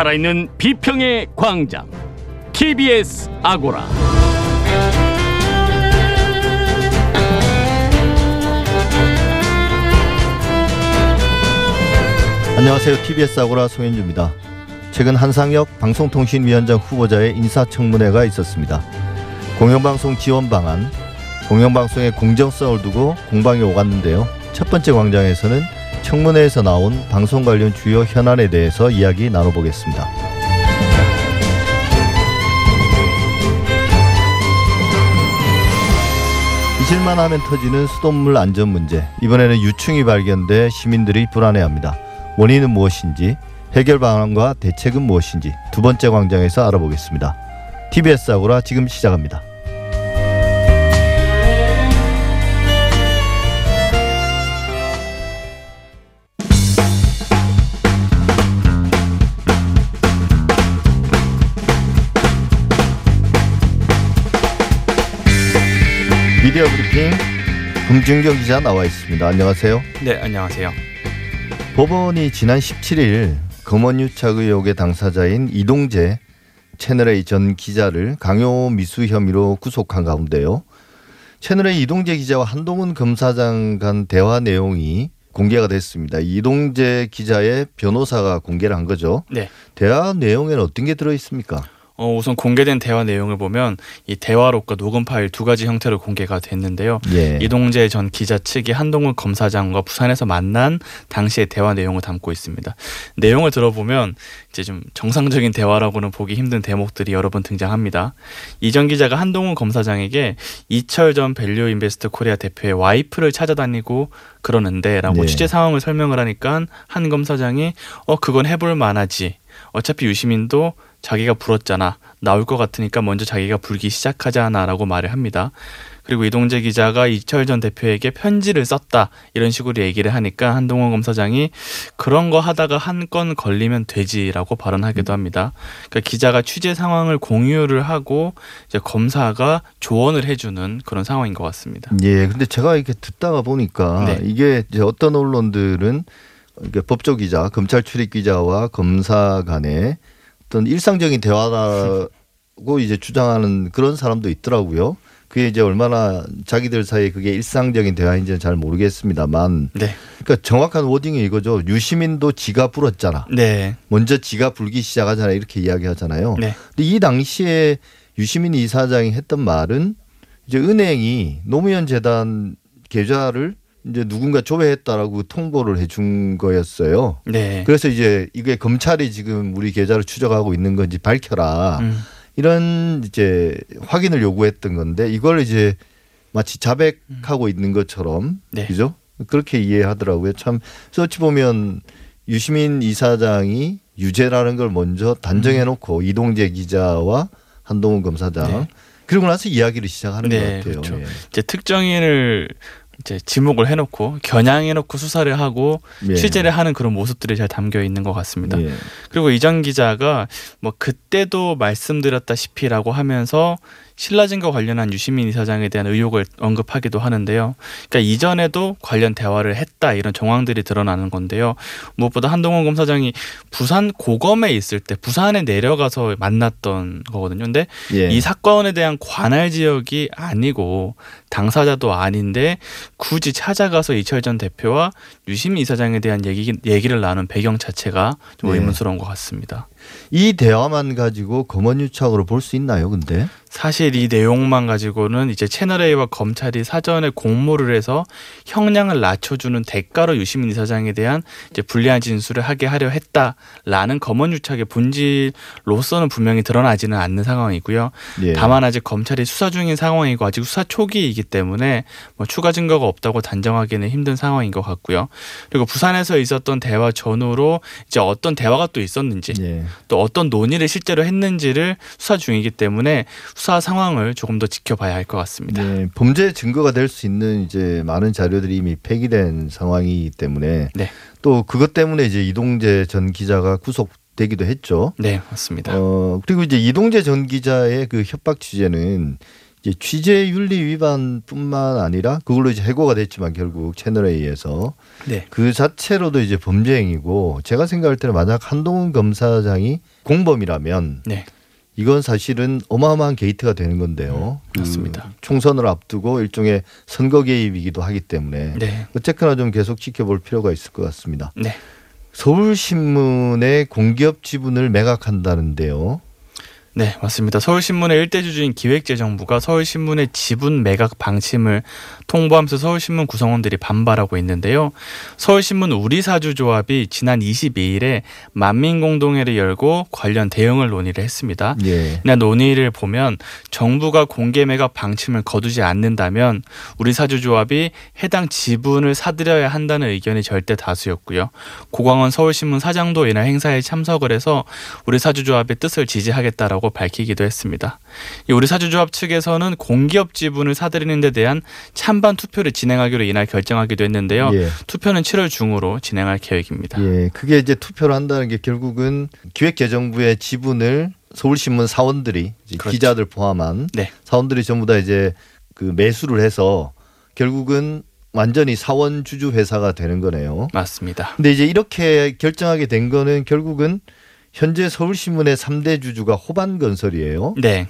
살아있는 비평의 광장 TBS 아고라 안녕하세요. TBS 아고라 송현주입니다. 최근 한상혁 방송통신위원장 후보자의 인사청문회가 있었습니다. 공영방송 지원 방안, 공영방송의 공정성을 두고 공방이 오갔는데요. 첫 번째 광장에서는 청문회에서 나온 방송 관련 주요 현안에 대해서 이야기 나눠보겠습니다. 잊을만 하면 터지는 수돗물 안전 문제. 이번에는 유충이 발견돼 시민들이 불안해합니다. 원인은 무엇인지, 해결 방안과 대책은 무엇인지 두 번째 광장에서 알아보겠습니다. TBS 아고라 지금 시작합니다. 미디어 브리핑 금준경 기자 나와 있습니다. 안녕하세요. 네, 안녕하세요. 법원이 지난 17일 검언유착 의혹의 당사자인 이동재 채널A 전 기자를 강요 미수 혐의로 구속한 가운데요. 채널A 이동재 기자와 한동훈 검사장 간 대화 내용이 공개가 됐습니다. 이동재 기자의 변호사가 공개를 한 거죠. 네. 대화 내용에는 어떤 게 들어 있습니까? 어, 우선 공개된 대화 내용을 보면 이 대화록과 녹음 파일 두 가지 형태로 공개가 됐는데요. 예. 이동재 전 기자 측이 한동훈 검사장과 부산에서 만난 당시의 대화 내용을 담고 있습니다. 내용을 들어보면 이제 좀 정상적인 대화라고는 보기 힘든 대목들이 여러 번 등장합니다. 이전 기자가 한동훈 검사장에게 이철 전 밸류 인베스트 코리아 대표의 와이프를 찾아다니고 그러는데라고 네. 취재 상황을 설명을 하니까 한 검사장이 어 그건 해볼 만하지. 어차피 유시민도 자기가 불었잖아. 나올 것 같으니까 먼저 자기가 불기 시작하자나라고 말을 합니다. 그리고 이동재 기자가 이철 전 대표에게 편지를 썼다 이런 식으로 얘기를 하니까 한동훈 검사장이 그런 거 하다가 한 건 걸리면 되지라고 발언하기도 합니다. 그러니까 기자가 취재 상황을 공유를 하고 이제 검사가 조언을 해주는 그런 상황인 것 같습니다. 예, 근데 제가 이렇게 듣다가 보니까 네. 이게 이제 어떤 언론들은 이게 법조 기자, 검찰 출입 기자와 검사 간의 어떤 일상적인 대화라고 이제 주장하는 그런 사람도 있더라고요. 그게 이제 얼마나 자기들 사이에 그게 일상적인 대화인지는 잘 모르겠습니다만, 네, 그러니까 정확한 워딩이 이거죠. 유시민도 지가 불었잖아. 네, 먼저 지가 불기 시작하잖아 이렇게 이야기하잖아요. 네, 근데 이 당시에 유시민 이사장이 했던 말은 이제 은행이 노무현 재단 계좌를 이제 누군가 조회했다라고 통보를 해준 거였어요. 네. 그래서 이제 이게 검찰이 지금 우리 계좌를 추적하고 있는 건지 밝혀라. 음, 이런 이제 확인을 요구했던 건데 이걸 이제 마치 자백하고 있는 것처럼 네. 그죠? 그렇게 이해하더라고요. 참 어찌 보면 유시민 이사장이 유죄라는 걸 먼저 단정해 놓고 이동재 기자와 한동훈 검사장 음. 네. 그리고 나서 이야기를 시작하는 네, 것 같아요. 그렇죠. 예. 이제 특정인을 이제 지목을 해놓고 겨냥해놓고 수사를 하고 예. 취재를 하는 그런 모습들이 잘 담겨 있는 것 같습니다. 예. 그리고 이전 기자가 뭐 그때도 말씀드렸다시피라고 하면서 신라진과 관련한 유시민 이사장에 대한 의혹을 언급하기도 하는데요. 그러니까 이전에도 관련 대화를 했다 이런 정황들이 드러나는 건데요. 무엇보다 한동훈 검사장이 부산 고검에 있을 때 부산에 내려가서 만났던 거거든요. 근데 예. 이 사건에 대한 관할 지역이 아니고 당사자도 아닌데 굳이 찾아가서 이철 전 대표와 유시민 이사장에 대한 얘기, 얘기를 나눈 배경 자체가 좀 네. 의문스러운 것 같습니다. 이 대화만 가지고 검언유착으로 볼 수 있나요? 근데 사실 이 내용만 가지고는 이제 채널 A와 검찰이 사전에 공모를 해서 형량을 낮춰주는 대가로 유시민 이사장에 대한 이제 불리한 진술을 하게 하려 했다라는 검언유착의 본질로서는 분명히 드러나지는 않는 상황이고요. 예. 다만 아직 검찰이 수사 중인 상황이고 아직 수사 초기이기 때문에 뭐 추가 증거가 없다고 단정하기는 힘든 상황인 것 같고요. 그리고 부산에서 있었던 대화 전후로 이제 어떤 대화가 또 있었는지 예. 또 어떤 논의를 실제로 했는지를 수사 중이기 때문에 수사 상황을 조금 더 지켜봐야 할 것 같습니다. 네, 범죄 증거가 될 수 있는 이제 많은 자료들이 이미 폐기된 상황이기 때문에 네. 또 그것 때문에 이제 이동재 전 기자가 구속 되기도 했죠. 네, 맞습니다. 어 그리고 이제 이동재 전 기자의 그 협박 취재는 이제 취재 윤리 위반뿐만 아니라 그걸로 이제 해고가 됐지만 결국 채널 A에서 네. 그 자체로도 이제 범죄 행위고 제가 생각할 때는 만약 한동훈 검사장이 공범이라면 네. 이건 사실은 어마어마한 게이트가 되는 건데요. 그 맞습니다. 총선을 앞두고 일종의 선거 개입이기도 하기 때문에 네. 어쨌거나 좀 계속 지켜볼 필요가 있을 것 같습니다. 네. 서울신문의 공기업 지분을 매각한다는데요. 네, 맞습니다. 서울신문의 일대 주주인 기획재정부가 서울신문의 지분 매각 방침을 통보하면서 서울신문 구성원들이 반발하고 있는데요. 서울신문 우리사주조합이 지난 22일에 만민공동회를 열고 관련 대응을 논의를 했습니다. 예. 이날 논의를 보면 정부가 공개 매각 방침을 거두지 않는다면 우리사주조합이 해당 지분을 사들여야 한다는 의견이 절대 다수였고요. 고광원 서울신문 사장도 이날 행사에 참석을 해서 우리사주조합의 뜻을 지지하겠다라고 밝히기도 했습니다. 이 우리 사주조합 측에서는 공기업 지분을 사들이는 데 대한 찬반 투표를 진행하기로 이날 결정하기도 했는데요. 예. 투표는 7월 중으로 진행할 계획입니다. 예. 그게 이제 투표를 한다는 게 결국은 기획재정부의 지분을 서울신문 사원들이 그렇죠. 기자들 포함한 네. 사원들이 전부 다 이제 그 매수를 해서 결국은 완전히 사원 주주 회사가 되는 거네요. 맞습니다. 근데 이제 이렇게 결정하게 된 거는 결국은 현재 서울신문의 3대 주주가 호반건설이에요. 네.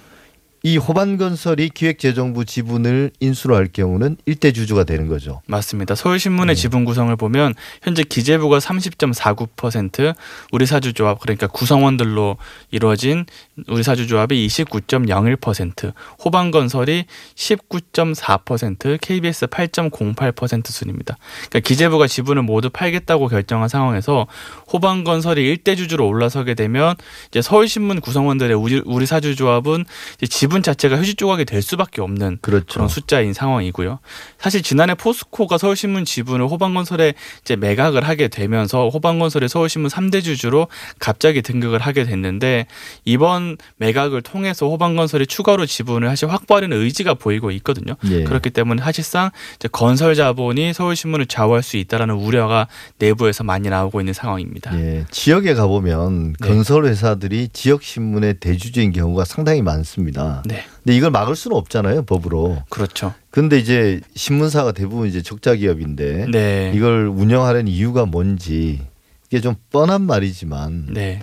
이 호반건설이 기획재정부 지분을 인수로 할 경우는 일대 주주가 되는 거죠. 맞습니다. 서울신문의 네. 지분 구성을 보면 현재 기재부가 30.49%, 우리 사주조합 그러니까 구성원들로 이루어진 우리사주조합이 29.01%, 호반건설이 19.4%, KBS 8.08% 순입니다. 그러니까 기재부가 지분을 모두 팔겠다고 결정한 상황에서 호반건설이 일대 주주로 올라서게 되면 이제 서울신문 구성원들의 우리, 우리사주조합은 지분 자체가 휴지 조각이 될 수밖에 없는 그렇죠. 그런 숫자인 상황이고요. 사실 지난해 포스코가 서울신문 지분을 호반건설에 이제 매각을 하게 되면서 호반건설이 서울신문 3대 주주로 갑자기 등극을 하게 됐는데 이번 매각을 통해서 호반건설이 추가로 지분을 사실 확보하려는 의지가 보이고 있거든요. 예. 그렇기 때문에 사실상 이제 건설 자본이 서울신문을 좌우할 수 있다라는 우려가 내부에서 많이 나오고 있는 상황입니다. 예, 지역에 가보면 네. 건설 회사들이 지역 신문의 대주주인 경우가 상당히 많습니다. 네, 근데 이걸 막을 수는 없잖아요, 법으로. 그렇죠. 근데 이제 신문사가 대부분 이제 적자 기업인데 네, 이걸 운영하려는 이유가 뭔지 이게 좀 뻔한 말이지만 네,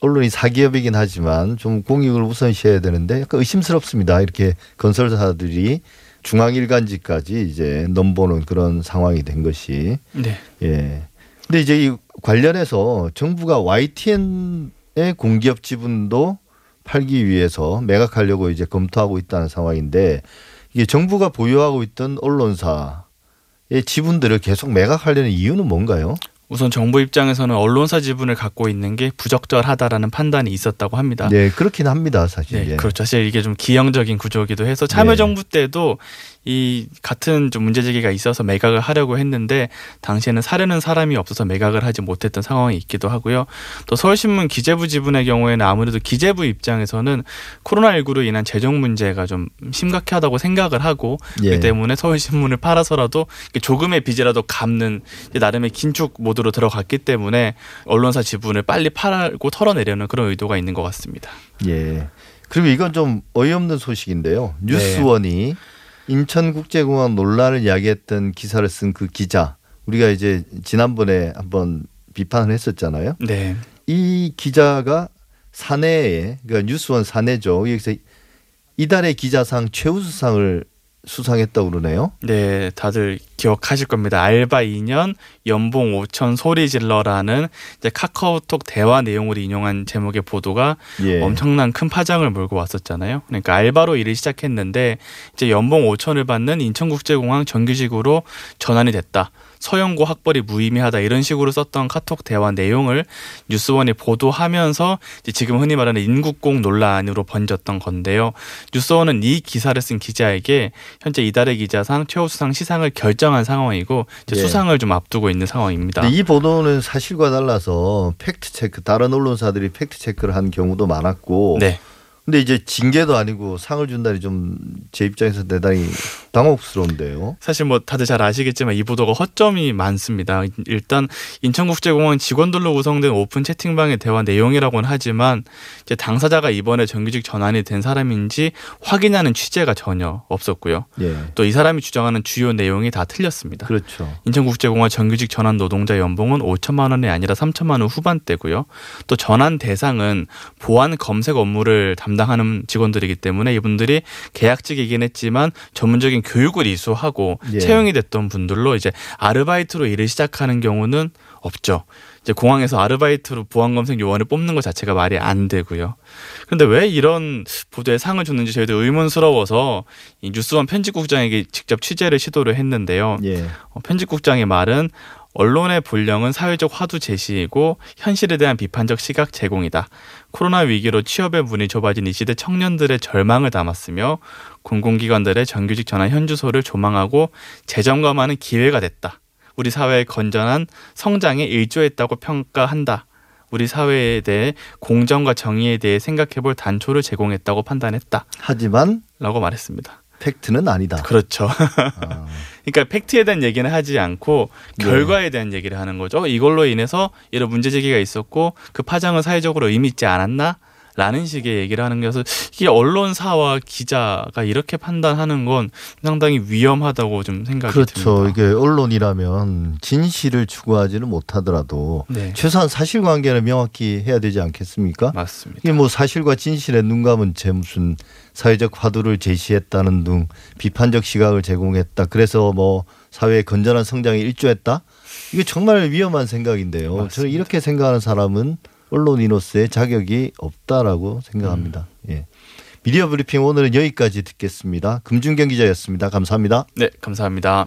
언론이 사기업이긴 하지만 좀 공익을 우선시해야 되는데 약간 의심스럽습니다. 이렇게 건설사들이 중앙일간지까지 이제 넘보는 그런 상황이 된 것이 네, 예. 근데 이제 이 관련해서 정부가 YTN의 공기업 지분도 팔기 위해서 매각하려고 이제 검토하고 있다는 상황인데 이게 정부가 보유하고 있던 언론사의 지분들을 계속 매각하려는 이유는 뭔가요? 우선 정부 입장에서는 언론사 지분을 갖고 있는 게 부적절하다라는 판단이 있었다고 합니다. 네, 그렇긴 합니다, 사실. 네, 예. 그렇죠. 사실 이게 좀 기형적인 구조이기도 해서 참여정부 때도 이 같은 좀 문제 제기가 있어서 매각을 하려고 했는데 당시에는 사려는 사람이 없어서 매각을 하지 못했던 상황이 있기도 하고요. 또 서울신문 기재부 지분의 경우에는 아무래도 기재부 입장에서는 코로나19로 인한 재정 문제가 좀 심각하다고 생각을 하고 예. 그렇기 때문에 서울신문을 팔아서라도 조금의 빚이라도 갚는 나름의 긴축 모드로 들어갔기 때문에 언론사 지분을 빨리 팔고 털어내려는 그런 의도가 있는 것 같습니다. 예. 그리고 이건 좀 어이없는 소식인데요. 뉴스원이 인천국제공항 논란을 이야기했던 기사를 쓴 그 기자 우리가 이제 지난번에 한번 비판을 했었잖아요. 네. 이 기자가 사내에 그러니까 뉴스원 사내죠. 여기서 이달의 기자상 최우수상을 수상했다고 그러네요. 네, 다들 기억하실 겁니다. 알바 2년 연봉 5천 소리 질러라는 이제 카카오톡 대화 내용을 인용한 제목의 보도가 예. 엄청난 큰 파장을 몰고 왔었잖아요. 그러니까 알바로 일을 시작했는데 이제 연봉 5천을 받는 인천국제공항 정규직으로 전환이 됐다. 서영고 학벌이 무의미하다 이런 식으로 썼던 카톡 대화 내용을 뉴스원이 보도하면서 지금 흔히 말하는 인국공 논란으로 번졌던 건데요. 뉴스원은 이 기사를 쓴 기자에게 현재 이달의 기자상 최우수상 시상을 결정한 상황이고 예. 수상을 좀 앞두고 있는 상황입니다. 이 보도는 사실과 달라서 팩트 체크 다른 언론사들이 팩트 체크를 한 경우도 많았고 네, 근데 이제 징계도 아니고 상을 준다니 좀 제 입장에서 대단히 당혹스러운데요. 사실 뭐 다들 잘 아시겠지만 이 보도가 허점이 많습니다. 일단 인천국제공항 직원들로 구성된 오픈 채팅방의 대화 내용이라고는 하지만 이제 당사자가 이번에 정규직 전환이 된 사람인지 확인하는 취재가 전혀 없었고요. 예. 또이 사람이 주장하는 주요 내용이 다 틀렸습니다. 그렇죠. 인천국제공항 정규직 전환 노동자 연봉은 5천만 원이 아니라 3천만 원 후반대고요. 또 전환 대상은 보안 검색 업무를 담당 하는 직원들이기 때문에 이분들이 계약직이긴 했지만 전문적인 교육을 이수하고 예. 채용이 됐던 분들로 이제 아르바이트로 일을 시작하는 경우는 없죠. 이제 공항에서 아르바이트로 보안 검색 요원을 뽑는 것 자체가 말이 안 되고요. 그런데 왜 이런 보도에 상을 줬는지 저희도 의문스러워서 이 뉴스원 편집국장에게 직접 취재를 시도를 했는데요. 예. 어, 편집국장의 말은 언론의 본령은 사회적 화두 제시이고 현실에 대한 비판적 시각 제공이다. 코로나 위기로 취업의 문이 좁아진 이 시대 청년들의 절망을 담았으며 공공기관들의 정규직 전환 현주소를 조망하고 재점검하는 기회가 됐다. 우리 사회의 건전한 성장에 일조했다고 평가한다. 우리 사회에 대해 공정과 정의에 대해 생각해 볼 단초를 제공했다고 판단했다. 하지만 라고 말했습니다. 팩트는 아니다. 그렇죠. 아, 그러니까 팩트에 대한 얘기는 하지 않고 네. 결과에 대한 얘기를 하는 거죠. 이걸로 인해서 이런 문제 제기가 있었고 그 파장은 사회적으로 의미 있지 않았나? 라는 식의 얘기를 하는 것은 이게 언론사와 기자가 이렇게 판단하는 건 상당히 위험하다고 좀 생각이 그렇죠. 듭니다. 이게 언론이라면 진실을 추구하지는 못하더라도 네, 최소한 사실관계는 명확히 해야 되지 않겠습니까? 맞습니다. 이게 뭐 사실과 진실에 눈 감은 채 무슨 사회적 화두를 제시했다는 등 비판적 시각을 제공했다. 그래서 뭐 사회의 건전한 성장에 일조했다. 이게 정말 위험한 생각인데요. 저는 맞습니다. 이렇게 생각하는 사람은 언론인으로서의 자격이 없다라고 생각합니다. 음. 예. 미디어 브리핑 오늘은 여기까지 듣겠습니다. 금준경 기자였습니다. 감사합니다. 네, 감사합니다.